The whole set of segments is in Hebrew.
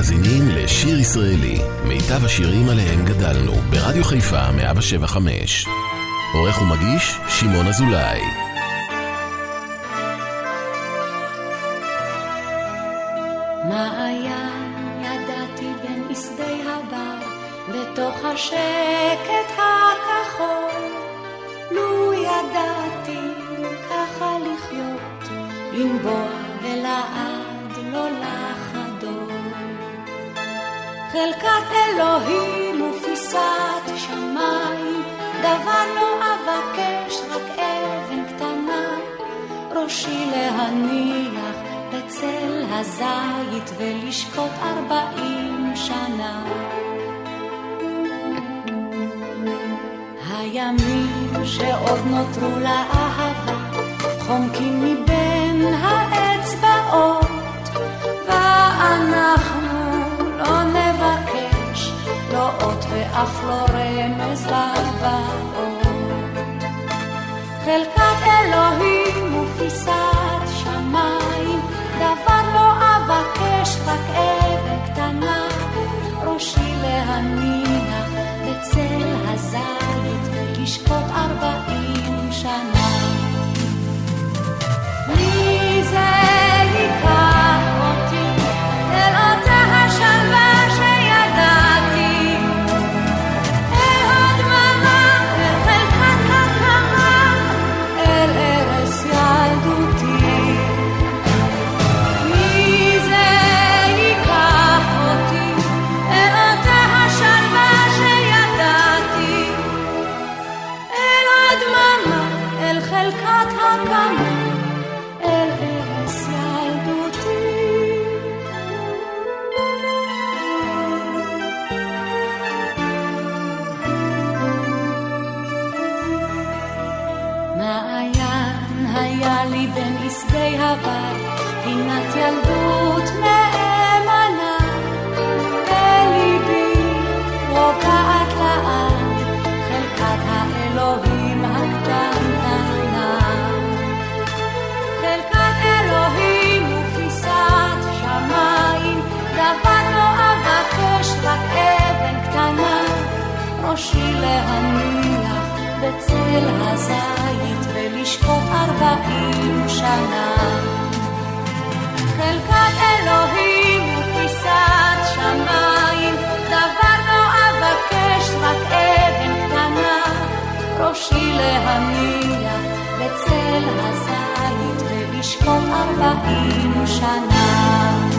מאזינים לשיר ישראלי, מיטב השירים עליהם גדלנו, ברדיו חיפה 175. עורך ומגיש, שמעון אזולאי. ככה לחיות, לנבוע ולעד לא לחדול. חלקת אלוהים ופיסת שמיים, דבר לא אבקש, רק אבן קטנה, ראשי להניח בצל הזית ולשקוט ארבעים שנה. הימים שעוד נותרו לאהבה חומקים מבין האצבעות ואנחנו ואף לא רמז לבאות חלקת אלוהים ופיסת שמיים דבר לא אבקש רק אבן קטנה ראשי להניח בצל הזית ולשקוט ארבעים שנה. מעיין היה לי בין עשבי הבר, פינת ילדות נאמנה. ראשי להניח בצל הזית ולשקוט ארבעים שנה. חלקת אלוהים ופיסת שמיים, דבר לא אבקש, רק אבן קטנה, ראשי להניח בצל הזית ולשקוט ארבעים שנה.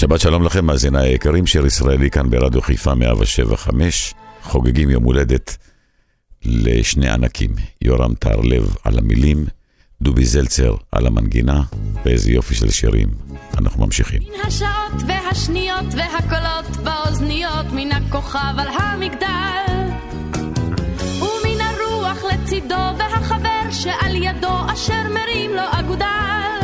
שבת שלום לכם, מאזיניי היקרים, שיר ישראלי כאן ברדיו חיפה 175, חוגגים יום הולדת לשני ענקים, יורם טהרלב על המילים, דובי זלצר על המנגינה, ואיזה יופי של שירים. אנחנו ממשיכים. מן השעות והשניות והקולות באוזניות מן הכוכב על המגדל ומן הרוח לצידו והחבר שעל ידו אשר מרים לו אגודל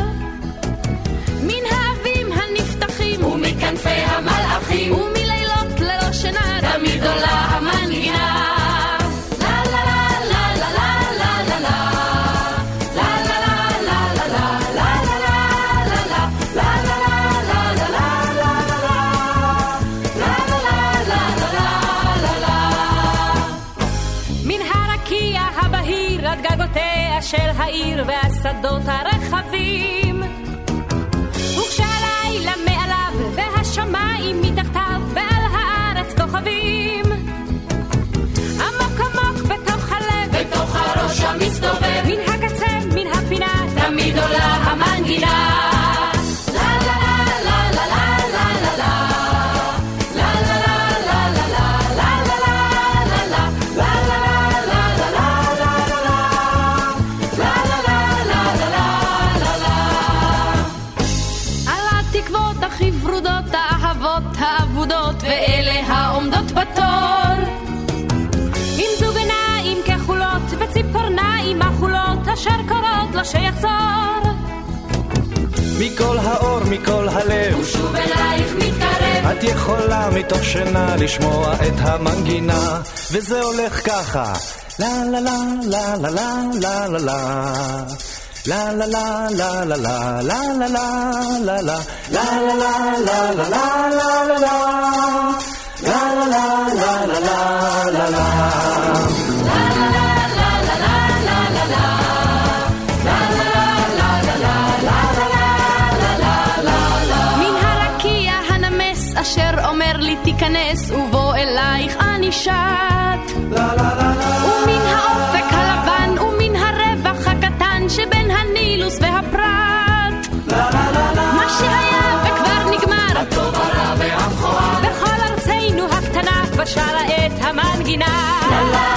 מכנפי המלאכים ומלילות ללא שינה תמיד עולה המנגינה של העיר והשדות הרחבים מתחתיו ועל הארץ כוכבים שיחזור. מכל האור, מכל הלב, ושוב אלייך מתקרב, את יכולה מתוך שינה לשמוע את המנגינה, וזה הולך ככה. לה לה לה לה לה לה לה לה לה La la la la la la la la la la la la la la la la la la la la La la la la la la la la אשר אומר לי תיכנס ובוא אלייך אני שט. ומן האופק הלבן ומן הרווח הקטן שבין הנילוס והפרת. מה שהיה וכבר נגמר. הטוב הרע והמכוער. בכל ארצנו הקטנה כבר שרה את המנגינה.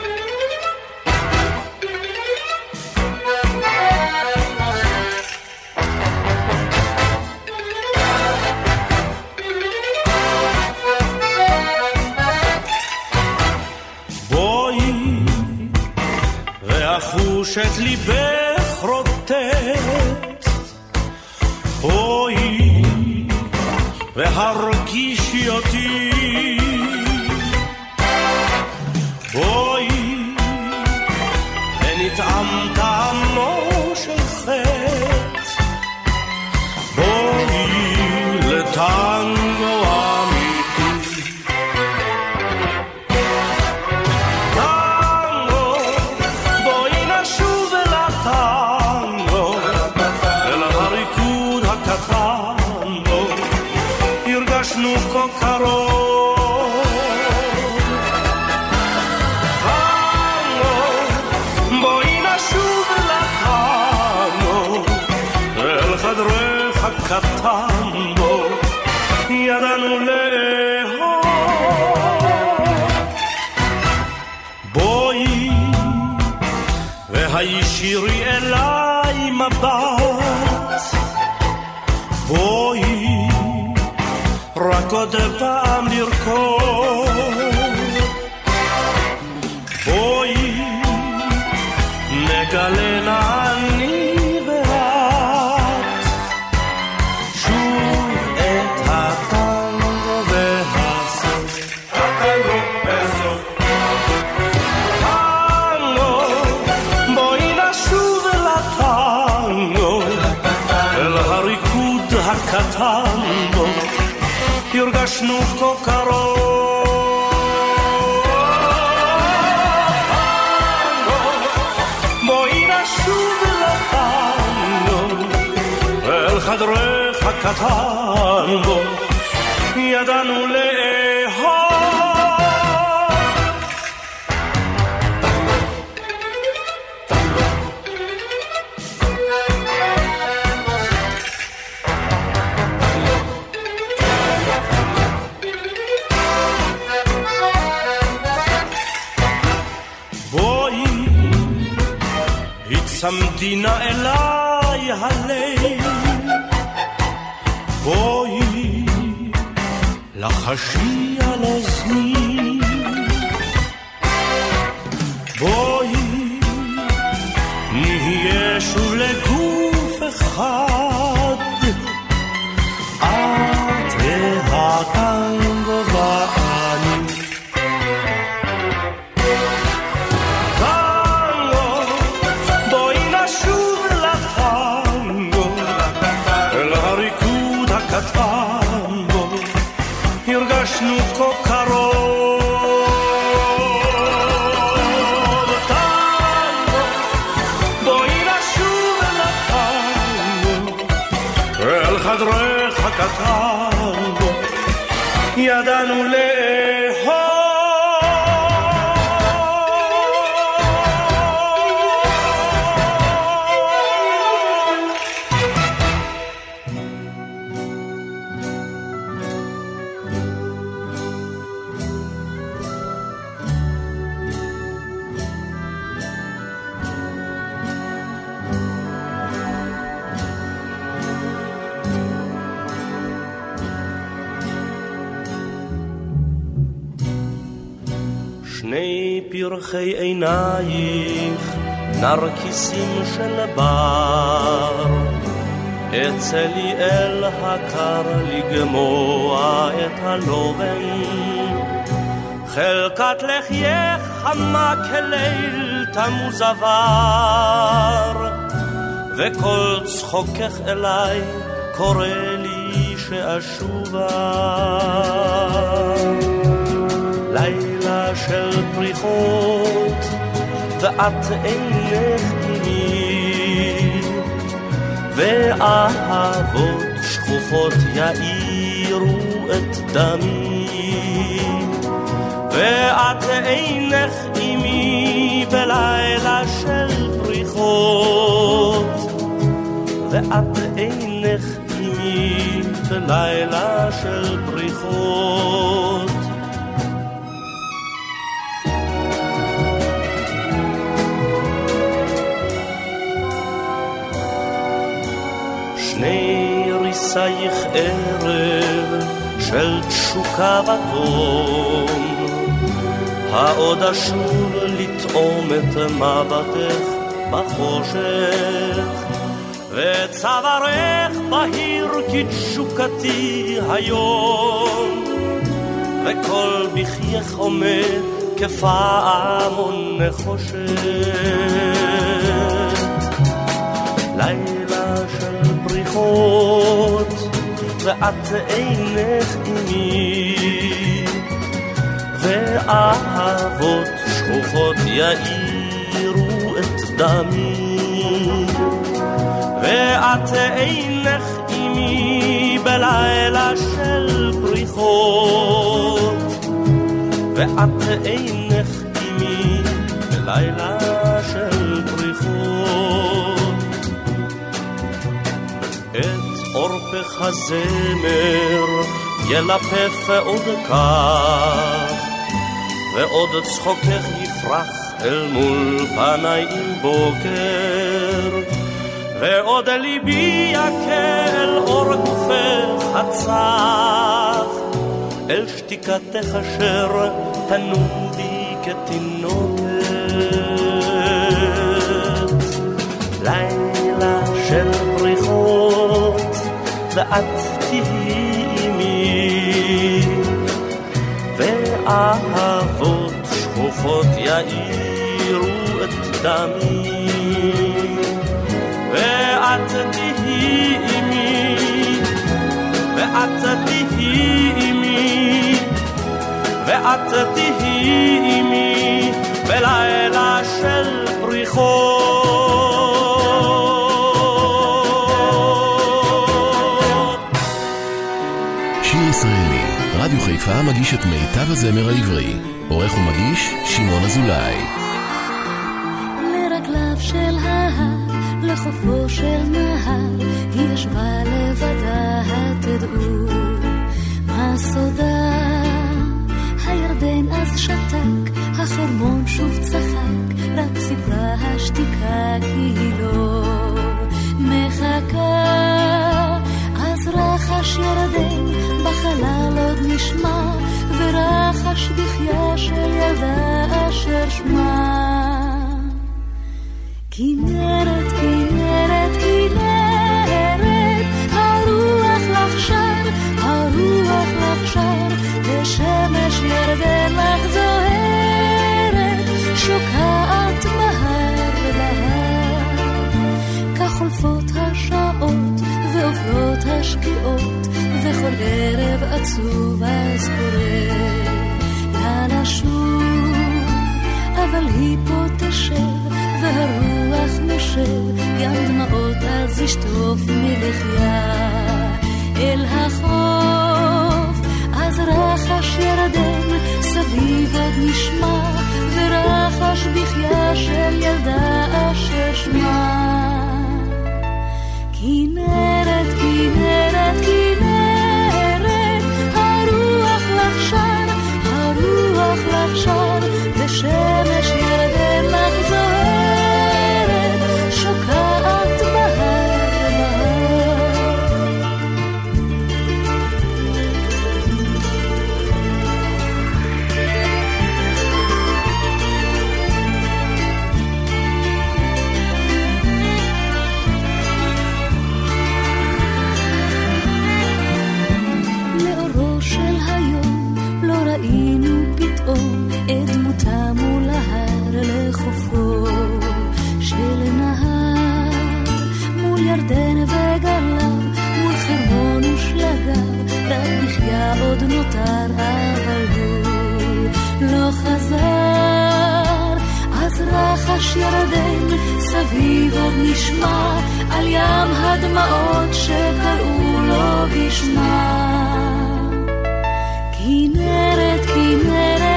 tango יורגשנו כה קרוב. בואי נשוב לטנגו, אל חדרך הקטנגו, ידענו ל... הצמדי נא אליי הלב. בואי, לחשי על אוזני. פרחי עינייך, נרקיסים של בר, אצא לי אל הקר לגמוע את הלובן. חלקת לחייך חמה כליל תמוז עבר, וכל צחוקך אליי קורא לי שאשובה. של פריחות, ואת אינך עימי, ואהבות שכוחות יאירו את דמי, ואת אינך עימי בלילה של פריחות, ואת אינך עימי בלילה של פריחות. ריסייך ערב של תשוקה ותום, העוד אשוב לטעום את מבטך בחושך, וצווארך בהיר כתשוקתי היום, וכל בחייך עומד כפעמון נחושת. לילה של פריחות, ואת אינך עימי, ואהבות שכוחות יאירו את דמי, ואת אינך עימי בלילה של פריחות, ואת אינך עימי בלילה עורפך הזמר ילפף עוד כך, ועוד צחוקך יפרח אל מול פניי עם בוקר, ועוד ליבי יכה אל אור גופך הצח, אל שתיקתך אשר תנום בי כתינוקת. ואת תהיי עימי, ואהבות שכוחות יאירו את דמי, ואת תהיי עימי, ואת תהיי עימי, ואת תהיי עימי, בלילה של פריחות. חיפה מגיש את מיטב הזמר העברי. עורך ומגיש, שמעון אזולאי. לרגליו של ההר, לחופו של נהר, היא ישבה לבדה, תדעו מה סודה. הירדן אז שתק, החרמון שוב צחק, רק סיפרה השתיקה כי היא לא מחכה. רחש ירדן בחלל עוד נשמע, ורחש בחייה של ילדה אשר שמה. כנרת, כנרת, כנרת, הרוח לך שר, הרוח לך שר, ושמש ירדן לך זו השקיעות, וכל ערב עצוב אז קורא לה לשוב, אבל היא פה תשב, והרוח נושב, גם דמעות אז ישטוף מלחייה אל החוף. אז רחש ירדן, סביב עוד נשמע, ורחש בחייה של ילדה אשר שמה. כנרת, כנרת, כנרת, הרוח לך שר, הרוח לך שר. חתר אבל הוא לא חזר. אז רחש ירדן סביב עוד נשמע על ים הדמעות שקראו לו בשמה. כנרת כנרת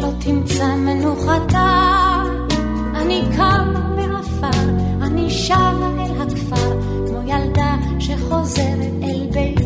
לא תמצא מנוחתה. אני קמה מעפר, אני שבה אל הכפר, כמו ילדה שחוזרת אל ביתה.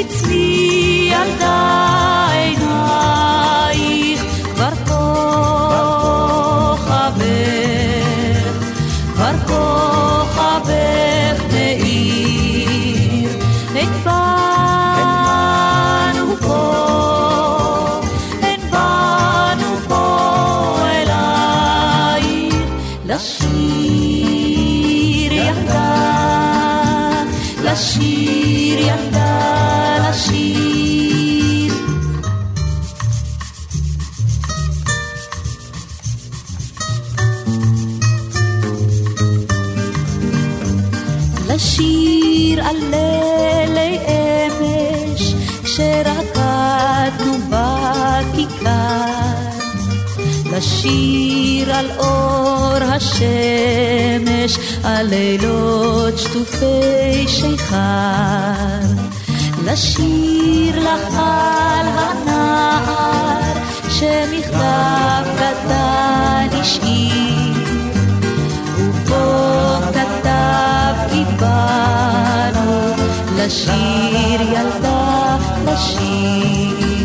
אצלי ילדה עינייך כבר כוכבך, כבר כוכבך מאיר. את באנו פה לשיר ילדה לשיר לשיר על לילי אמש כשרקדנו בכיכר לשיר על אור השמש, על לילות שטופי שיכר. לשיר לך על הנער, שמכתב קטן השאיר, ובו כתב כי באנו לשיר ילדה, לשיר.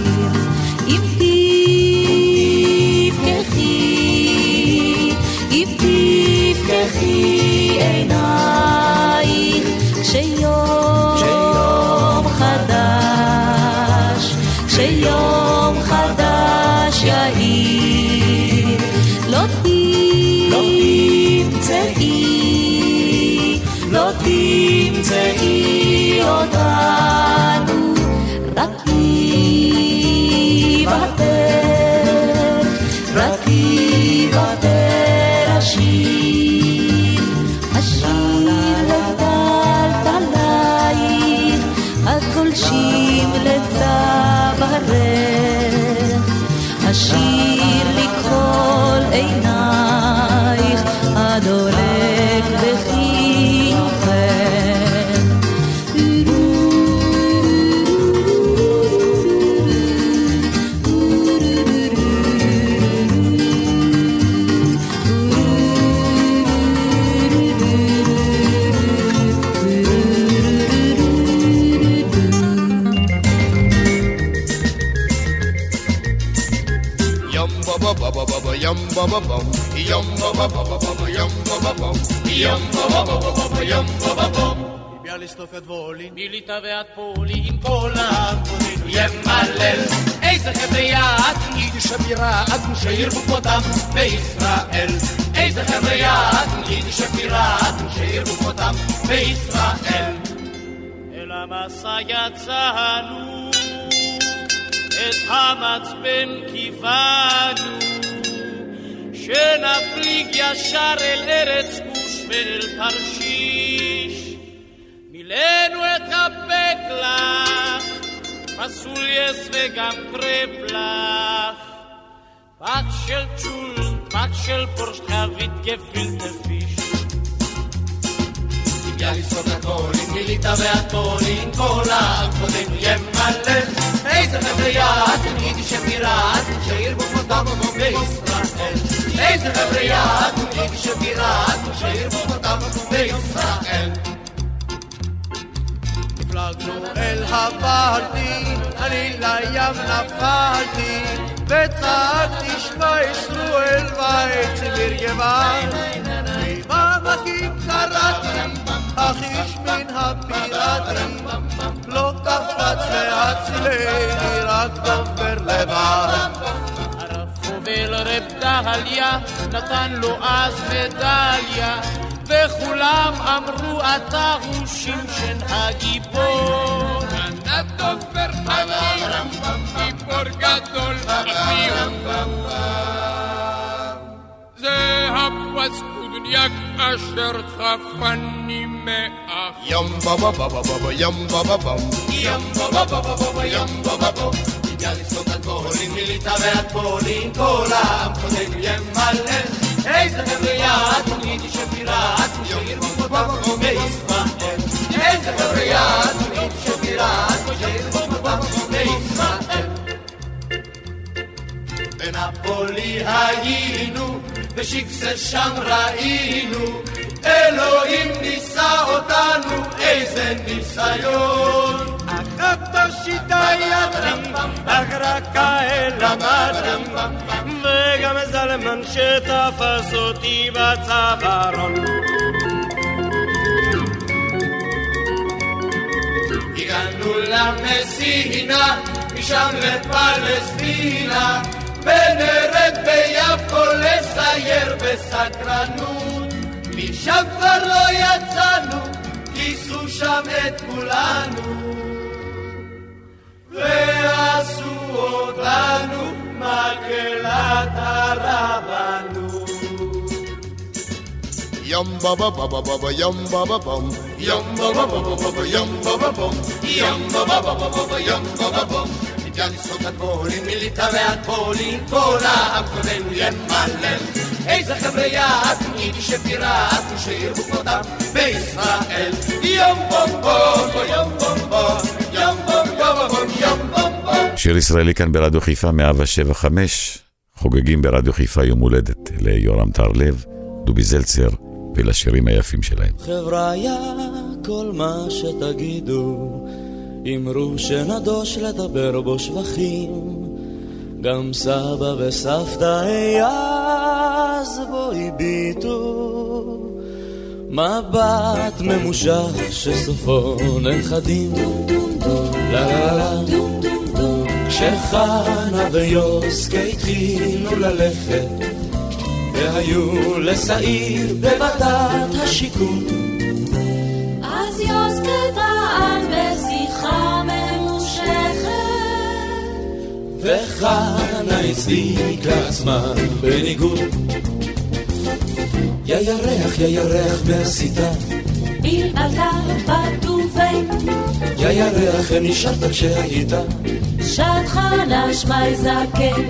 ביאליסטוק עד וולין, מליטא ועד פולין, עם כל העם כבודנו ימלל. איזה חבריית, יידיש הבירה, עד גושי ירבו כבודם בישראל. איזה חבר'ה יד, יידיש הפיראט, שירבו כמותם בישראל. אל המסע יצאנו, את המצפן כיוונו, שנפליג ישר אל ארץ כוש ואל תרשיש. מילאנו את הבקלח, פסולייס וגם קרפלח. פח של צ'ול, פח של פורשט חבית גפילטה פיש. עם מיליטה והכל, עם כל העם כבודנו ימלא. איזה חבר'ה יד, יידיש הפיראט, שירבו כמותם בישראל. איזה חבר'ה יד, יידיש הפיראט, שירבו כמותם בישראל. הפלגנו אל הפלטי, אני לים נפלתי, וצעקתי שמע ישראל ויצמיר גבען. ממעמקים קראתי, אך איש מן הפיראטים לא קפץ להצילני, רק דובר לבד. הרב חובל רב דהליה נתן לו אז מדליה וכולם אמרו אתה הוא שמשן הגיבור הדובר חבר, גיבור גדול זה הפסקודניק אשר חפני מאח. ים בבה בבה בבה ים בבה בם ים בבה בבה בבה ים בבה בום. ביאליק סוד הכל, עם מיליטה והכל, עם כל העם כבודנו ימלא. איזה חבר'ה יד, יידיש הפיראט, שירבו כמותם בישראל. איזה חבר'ה יד, יידיש הפיראט, שירבו כמותם בישראל. בנפולי היינו, בשיקסל שם ראינו, אלוהים ניסה אותנו, איזה ניסיון. אחת השיטה ידרים, אך רק האל למדרים, וגם זלמן שתפס אותי בצווארון. הגענו למסינה, משם לפלסטינה, ונרד ביפו לסייר בסקרנות. משם כבר לא יצאנו, כיסו שם את כולנו. ועשו אותנו מקהלת הרבנות. ים בבה בבה בבה ים בבה בם ים בבה בבה בבה ים בבה בום, ים בבה בבה בבה ים בבה בום. ביאליק סוד הכל, עם מיליטה והכל, עם כל העם כבודנו ימלא. איזה חבר'ה יד, יידיש הפיראט, שירבו כמותם בישראל. יום בום בום, יום בום בום, יום בום בום בום, יום בום בום. שיר ישראלי כאן ברדיו חיפה 175, חוגגים ברדיו חיפה יום הולדת ליורם טהרלב, דובי זלצר ולשירים היפים שלהם. חבריה, כל מה שתגידו, אמרו שנדוש לדבר בו שבחים. גם סבא וסבתא אז בו הביטו. מבט ממושך שסופו נכדים. כשחנה ויוסקה התחילו ללכת והיו לשעיר בוועדת השיכון טען בשיחה ממושכת. וחנה הצדיקה עצמה בניגוד. יא ירח, יא ירח מהסיתה בלבלת בטובי יא ירח, נשארת כשהיית. שטחנה שמי זקן.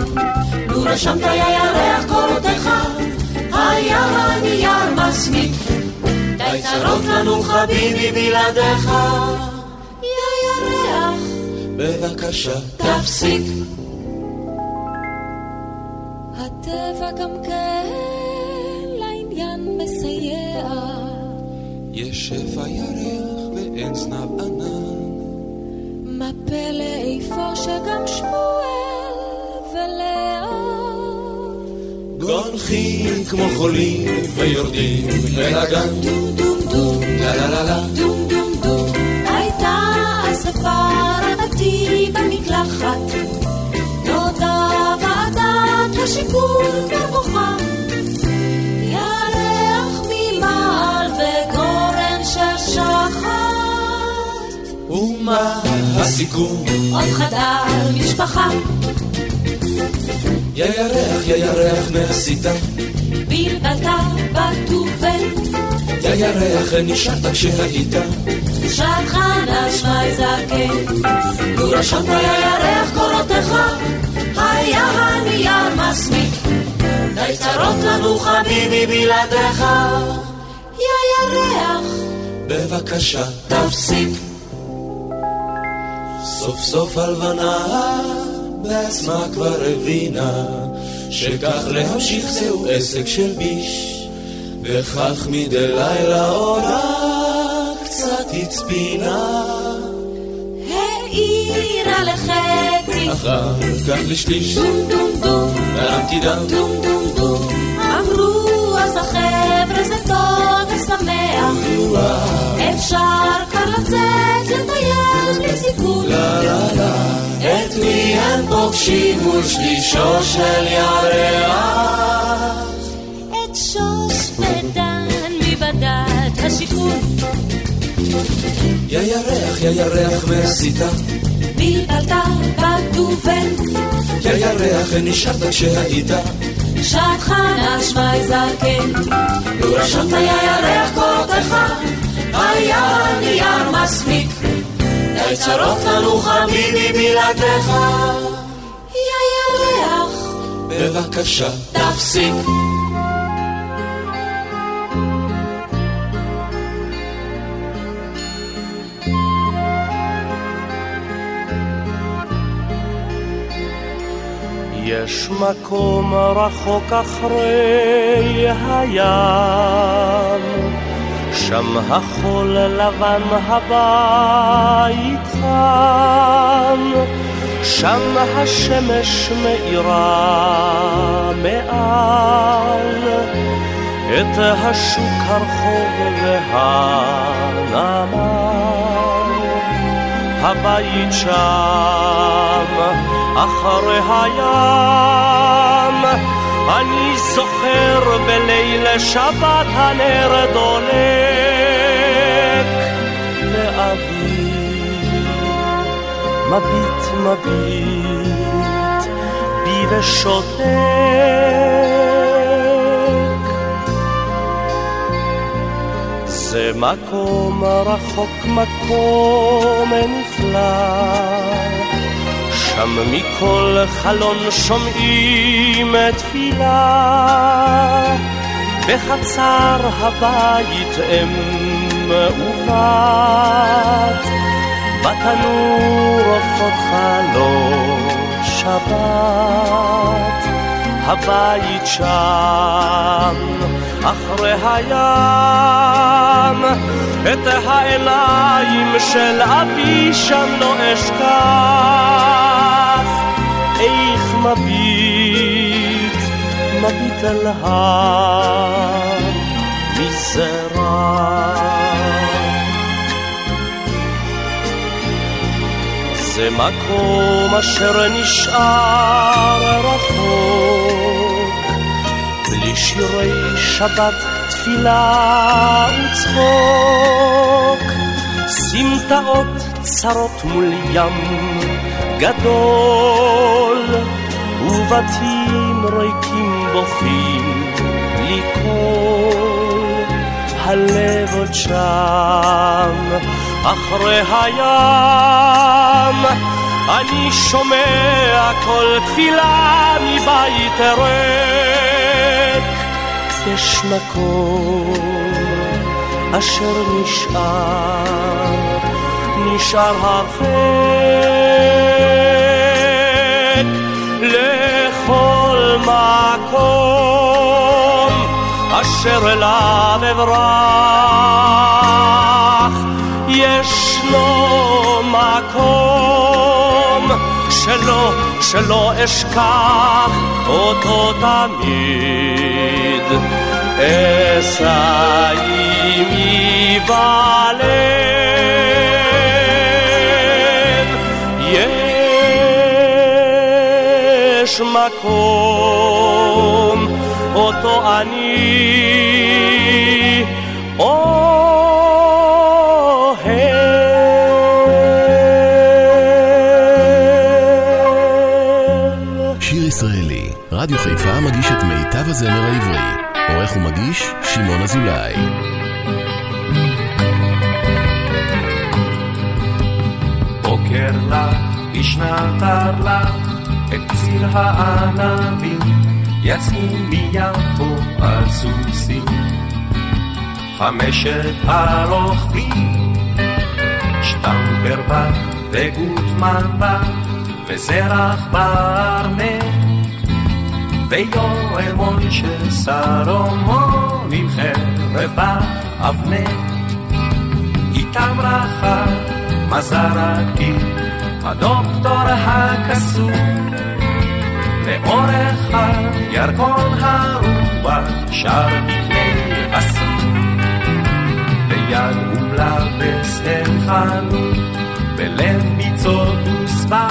לו רשמת יא ירח קולותיך היה הנייר מסמיק די צרות לנו חביבי בלעדיך. יא ירח בבקשה תפסיק. הטבע גם כן לעניין מסייע. יש שפע ירח ואין זנב ענן. מה פלא איפה שגם שמואל גונחים כמו חולים ויורדים אל הגן. דום דום דום, לה לה לה לה. דום דום דום. הייתה אספה רבתי במקלחת. נודע ועדת השיכון כבר בוכה. ירח ממעל וגורן של שחת. ומה הסיכום? עוד חדר משפחה. יא ירח, יא ירח מהסיתה. בלבלת בטובל. יא ירח, נשארת כשהיית. שטחן אשראי זקן. לו רשמת יא ירח קורותיך, היה הנייר מסמיק. די צרות לנו חביבי בלעדיך. יא ירח, בבקשה, תפסיק. סוף סוף הלבנה בעצמה כבר הבינה שכך להמשיך זהו עסק של ביש וכך מדי לילה עונה קצת הצפינה. העירה לחצי. אחר כך לשליש. דום דום דום. נעמתי דם. דום דום דום. אמרו אז החבר'ה זה טוב ושמח. אפשר כבר לצאת לטייל בלי סיכון לה לה לה את מי הם פוגשים מול שלישו של ירח. את שוש ודן מבדת השיכון. יא ירח, יא ירח מהסיתה בלבלת בדובן? יא ירח, נשארת כשהיית. שטחן אשראי זקן לו רשמת יא ירח קורותיך היה נייר מסמיק די צרות לנו חביבי בלעדיך יא ירח בבקשה תפסיק. יש מקום רחוק אחרי הים, שם החול לבן הבית חם, שם השמש מאירה מעל את השוק הרחוב והנמל. הבית שם אחרי הים אני זוכר בליל שבת הנר דולק לאבי מביט מביט בי ושותק. זה מקום רחוק מקום נפלא שם מכל חלון שומעים תפילה. בחצר הבית אם ובת בתנור עופות חלון שבת. הבית שם אחרי הים את העיניים של אבי שם לא אשכח איך מביט, מביט אל המזרח זה מקום אשר נשאר רחוק בלי שירי שבת, תפילה וצחוק. סמטאות צרות מול ים גדול ובתים ריקים בוכים בלי קול הלב עוד שם אחרי הים. אני שומע כל תפילה מבית ריק יש מקום אשר נשאר נשאר הרחק לכל מקום אשר אליו אברח. ישנו מקום שלא, שלא אשכח אותו תמיד. אשא עימי בלב יש מקום אותו אני הזמר העברי. עורך ומגיש, שמעון אזולאי. בוקר לך, השנתר לך, את ציר הענבים, יצאו מיפו על סוסים. חמשת הרוכבים, שטמפר בה וגוטמן בה, וזרח בארנק. ויואל מוישה סלומון עם חרב באבנט. איתם רחה מזרקי, הדוקטור הקסום, לאורך הירקון הרוח שר בקנה אסור. ביד ומלבס הם חנו, בלב ביצות וסבר,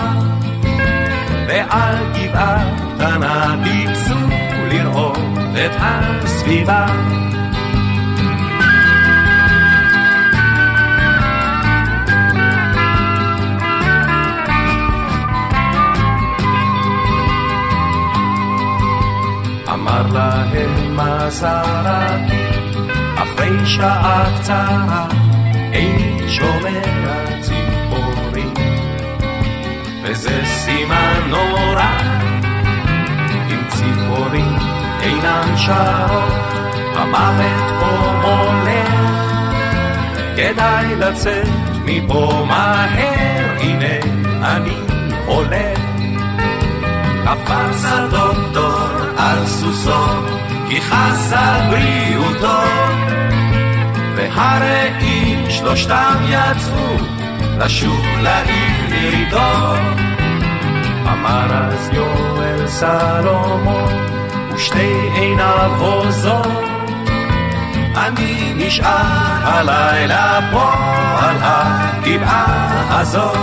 ועל גבעה קטנה טיפסו לראות את הסביבה. אמר להם מזרקי, אחרי שעה קצרה, איני שומע ציפורים, וזה סימן נורא, אינן שרות, המוות פה מולך, כדאי לצאת מפה מהר, הנה אני הולך. קפץ הדוקטור על סוסו, כי חס על בריאותו. והרעים שלושתם יצאו לשוב לעיר איתו. אמר אז יואל סלומון, ושתי עיניו הוזות. אני נשאר הלילה פה על הגבעה הזאת.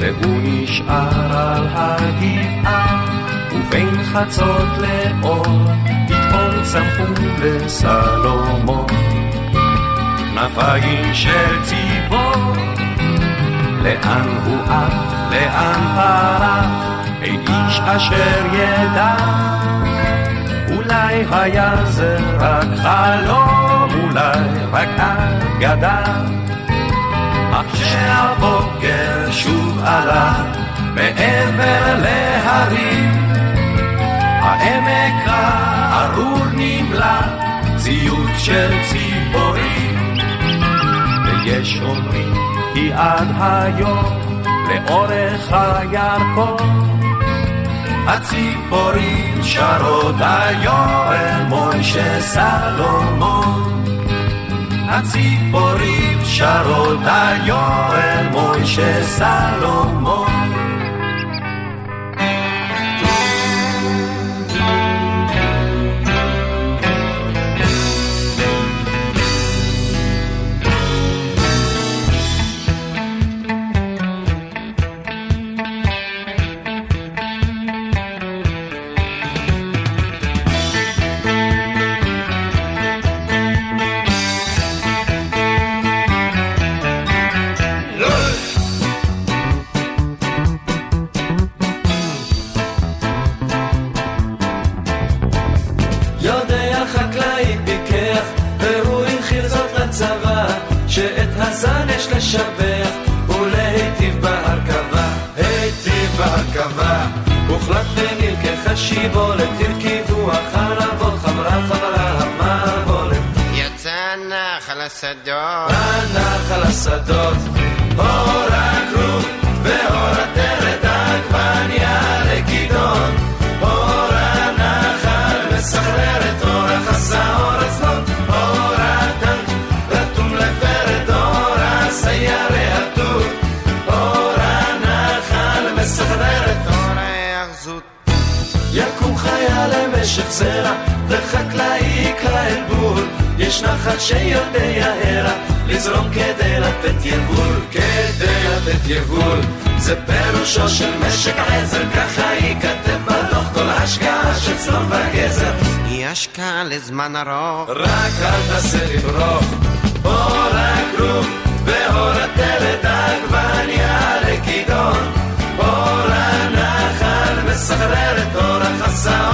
והוא נשאר על הגבעה, ובין חצות לאור, צמחו לסלומון. כנפיים של ציפור, לאן הוא עף, לאן פרח, אין איש אשר ידע. אולי היה זה רק חלום, אולי רק אגדה. אך כשהבוקר שוב עלה מעבר להרים, העמק הארור נמלא ציוט של ציפורים. ויש אומרים כי עד היום לאורך הירקון הציפורים שרות היואל מוישה סלומון הציפורים שרות היואל מוישה סלומון השדות, אור הכרוב, ואור עטרת עגבניה לכידון, אור הנחל מסחרר את אורח השעור אצלות, אור הטנק רתום לפרד, אור הסיירי הטור, אור הנחל מסחרר את אור ההיאחזות. יקום חייל למשך זרע, וחקלאי יקרא אל בור. יש נחל שיודע הרע, לזרום כדי לתת יבול, כדי לתת יבול. זה פירושו של משק עזר, ככה ייכתב בדוח כל השקעה של צלום וגזר. יא יש כאן לזמן ארוך. רק אל תעשה לברוך, אור הכרוב ואור הטלת עגבניה לכידון, אור הנחל מסחרר את אור החסה,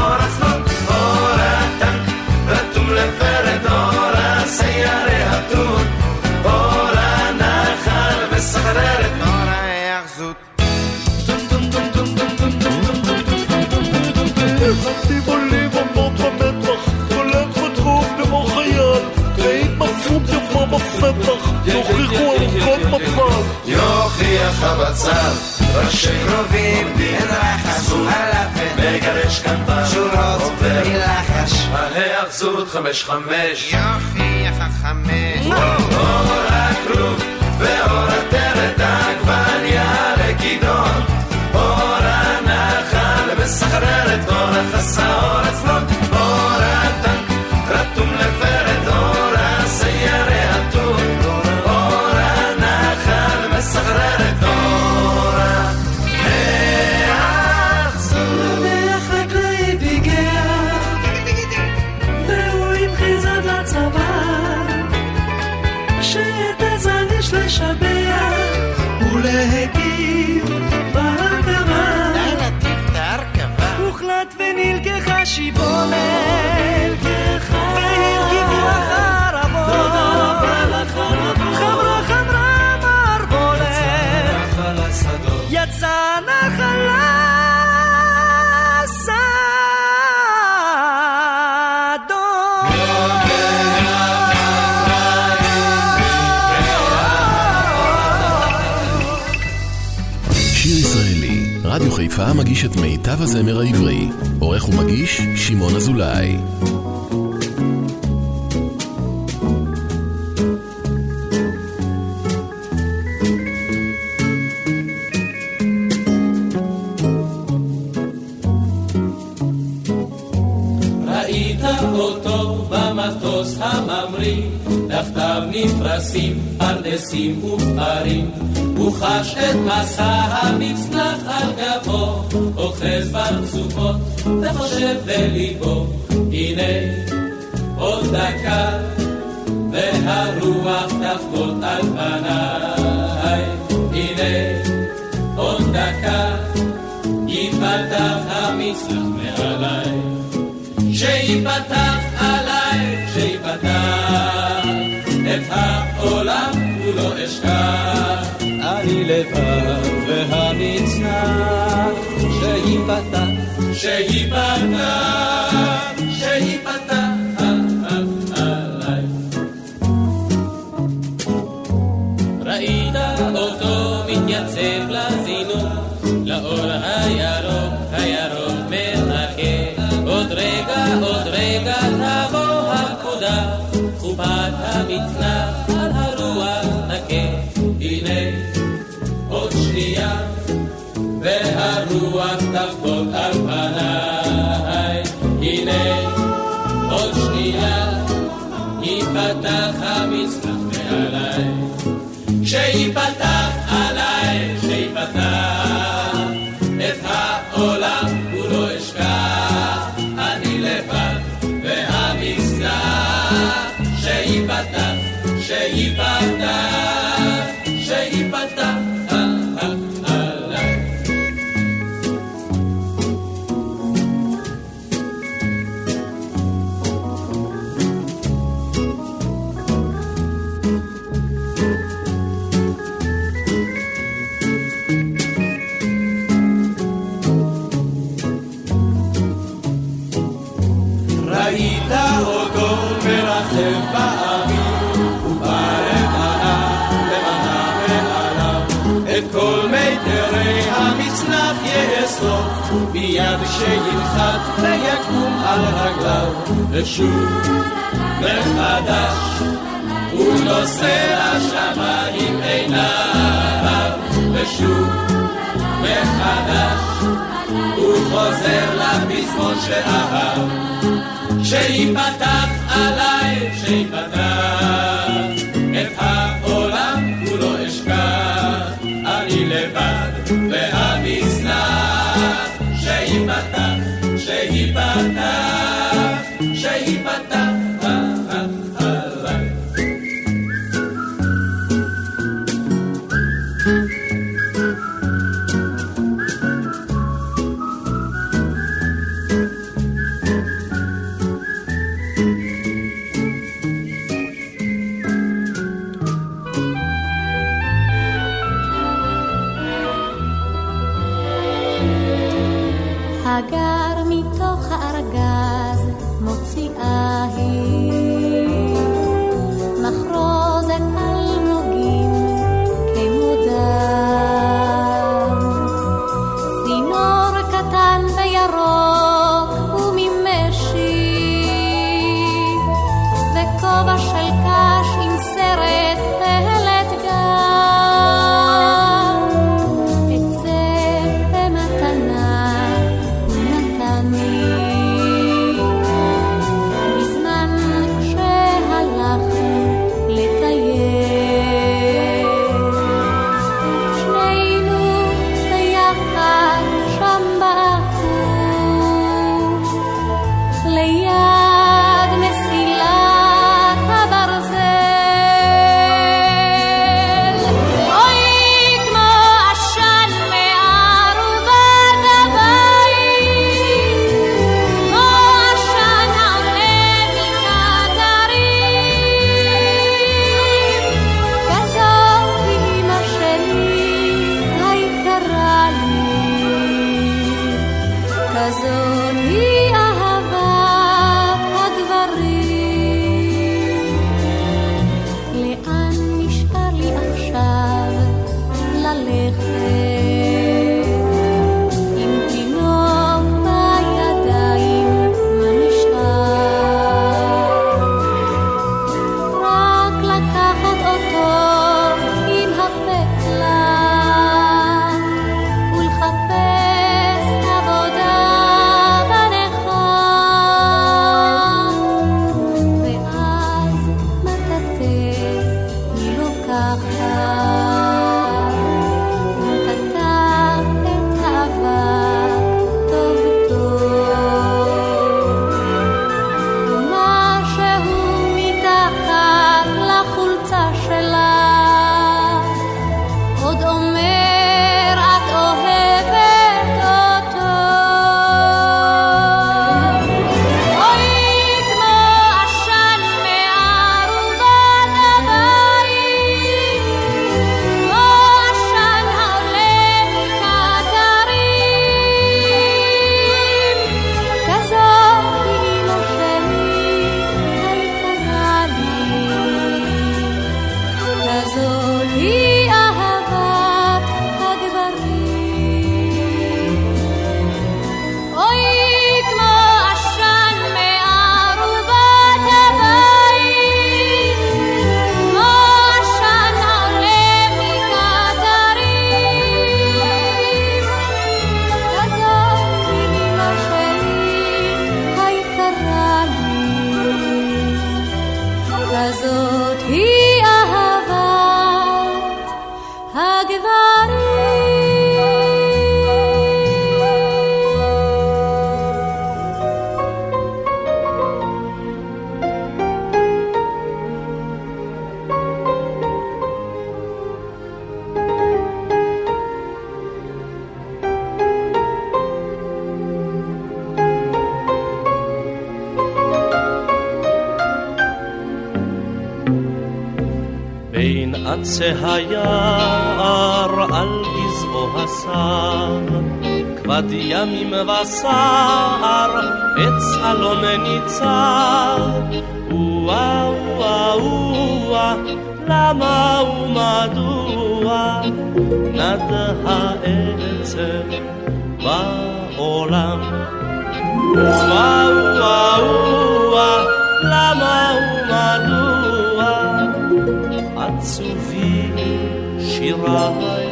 יוכיח הבצל, ראשי קרובים, אין רחש, הלפן, מגרש קטן, שורות, עובר, מלחש, ההאחזות חמש חמש, יוכיח החמש. אור הכרוב ואור הטרת עגבניה לכידון, אור הנחל מסחרר את אור החסה, אור しぼめ חיפה מגיש את מיטב הזמר העברי. עורך ומגיש, שמעון אזולאי. נפרסים פרדסים ופרים, הוא חש את מסע המצנח בליבו, הנה עוד דקה, והרוח תחבוט על פניי, הנה עוד דקה, ייפתח המצנח מעליי. שיפתח עליי, שיפתח את העולם כולו אשכח. אני לבד והמצנח, שיפתח, שיפתח עליי. ראית אותו מתייצב לזינוק, לאור הירוק, הירוק מחכה. עוד רגע, עוד רגע תבוא הפקודה, חופת המצנח על הרוח נקה. הנה עוד שנייה, והרוח תחבוט ויקום על רגליו. ושוב מחדש הוא נושא השמיים עיניו, ושוב מחדש הוא חוזר לפזמון שאהב. שיפתח עליי, שיפתח את העולם Shahibata, Shahibata. שיפתח, שיפתח עצי היער על גזעו הסר, כבד ימים וסער, עץ אלון ניצר, וואה וואה וואה, למה ומדוע נד העצב בעולם? וואה וואה וואה, למה ומדוע עצובים שיריי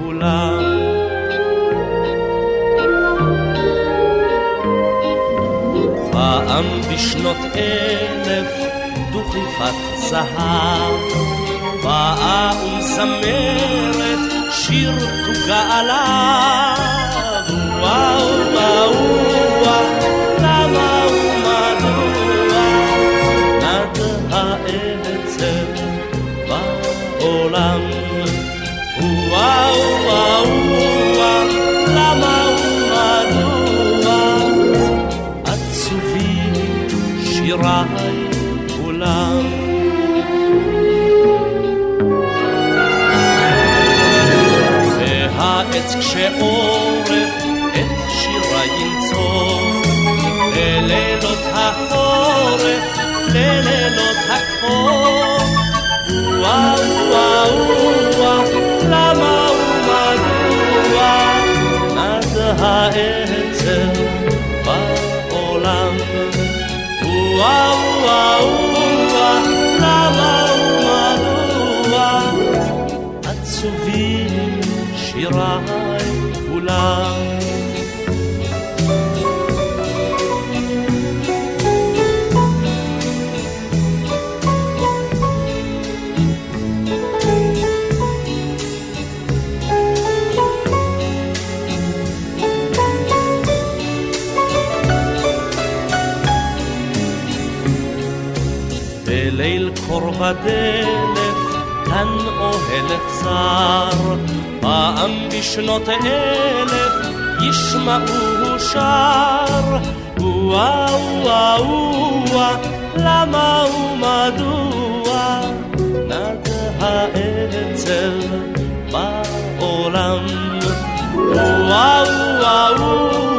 כולם. פעם בשנות אלף דוכיפת זהב, באה ומזמרת שיר תוגה עליו. וואו וואו וואו, למה ומדוע נד העצב בעולם. כשעורף את שירי ינצור ללילות החורף, ללילות הכפור. וואו נד העצב בעולם? וואו וואו וואו, למה ומדוע עצובים שיריי ודלף, כאן אוהל אכזר, פעם בשנות אלף ישמעו שר. וואו וואו וואו, למה ומדוע נד העצב בעולם? וואו וואו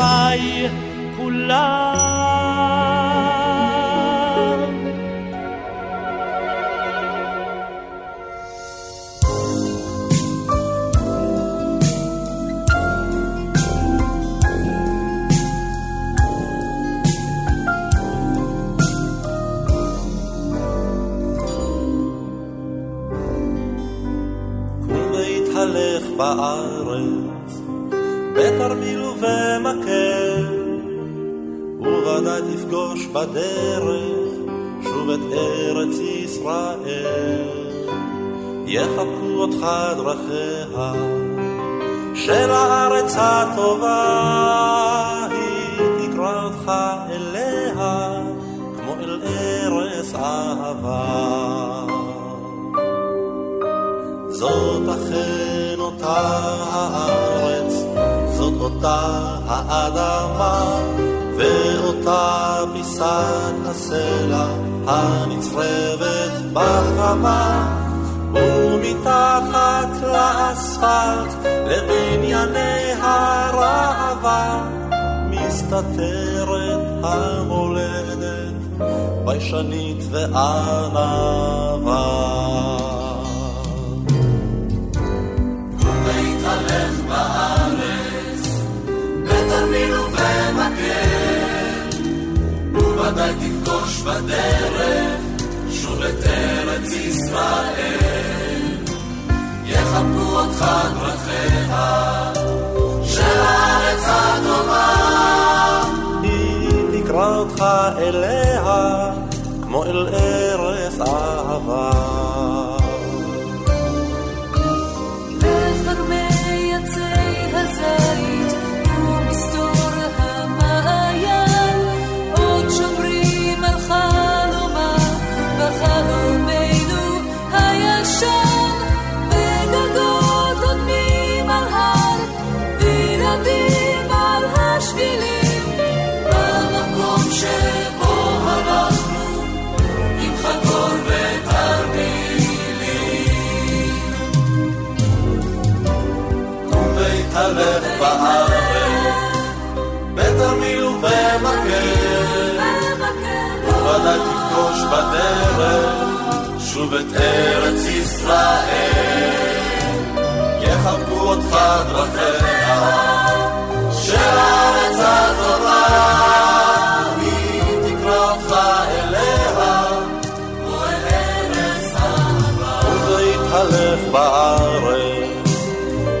שיריי כולם. בדרך שוב את ארץ ישראל. יחבקו אותך דרכיה של הארץ הטובה, היא תקרא אותך אליה כמו אל ארץ אהבה. זאת אכן אותה הארץ, זאת אותה האדמה, ואותה פיסת הסלע הנצרבת בחמה. ומתחת לאספלט לבנייני הראווה מסתתרת המולדת ביישנית וענווה. וודאי תפגוש בדרך שוב את ארץ ישראל. יחבקו אותך דרכיה של הארץ הטובה. היא תקרא אותך אליה כמו אל ארץ בדרך שוב את ארץ ישראל. יחבקו אותך דרכיה של הארץ הטובה, היא תקרא אותך אליה כמו אל ארץ אהבה. ובהתהלך בארץ,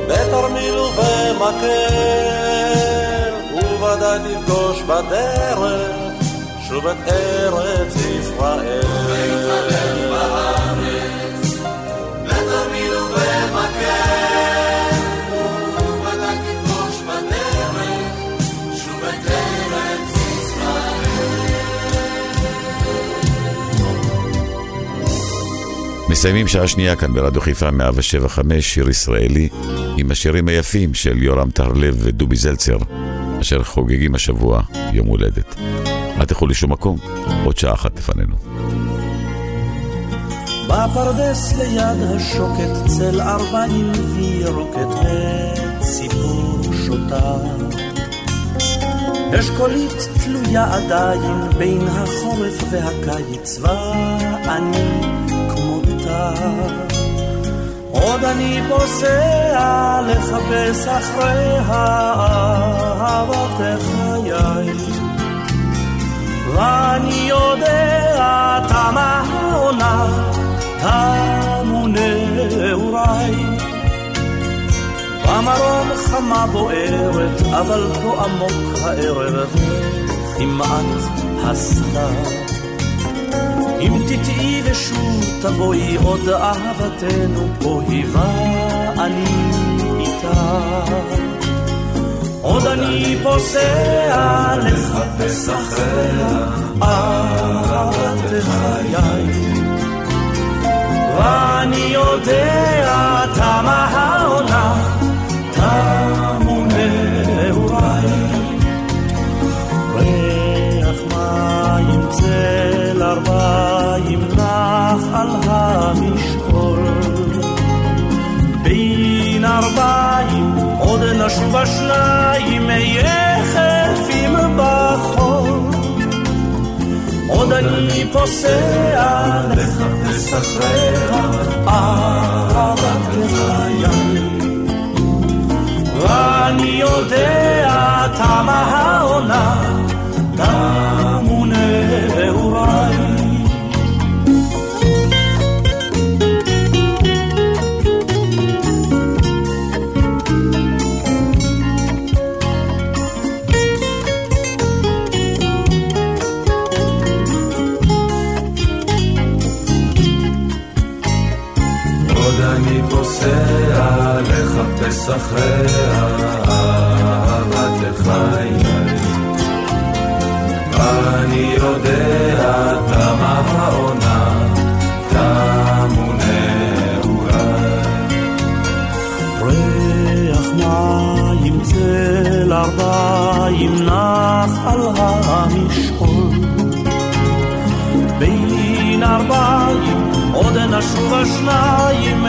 בתרמיל ובמקל, ובוודאי תפגוש בדרך שוב את ארץ מסיימים שעה שנייה כאן ברדיו חיפה 175, שיר ישראלי, עם השירים היפים של יורם טהרלב ודובי זלצר, אשר חוגגים השבוע יום הולדת. אל תלכו לשום מקום, עוד שעה אחת לפנינו. בפרדס ליד השוקת צל ארבעים וירוקת וציפור שותה. אשכולית תלויה עדיין בין החורף והקיץ ואני כמותה. עוד אני פוסע לחפש אחרי אהבת חיי. ואני יודע תמה העונה, תמו נעוריי. במרום חמה בוערת, אבל פה עמוק הערב, כמעט הסתיו. אם תטעי ושוב תבואי עוד אהבתנו, פה היווה אני איתה. עוד אני פוסע לחפש אחריה אהבת חיי ואני יודע תמה העונה תמו נעוריי. ריח מים צל ארבעים נח על המשעול בין ארבעים עוד נשוב השניים פוסע לחפש אחריה אהבת חיי ואני יודע תמה העונה אחרי אהבת חיי. אני יודע תמה העונה, תמו נעוריי. ריח מים צל ארבעים נח על המשעול. בין ארבעים עוד נשוב השניים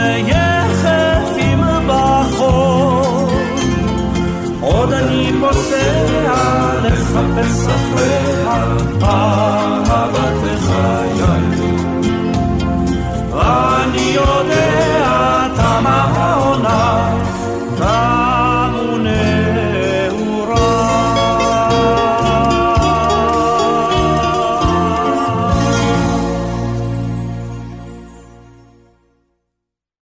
בספרי הפעם.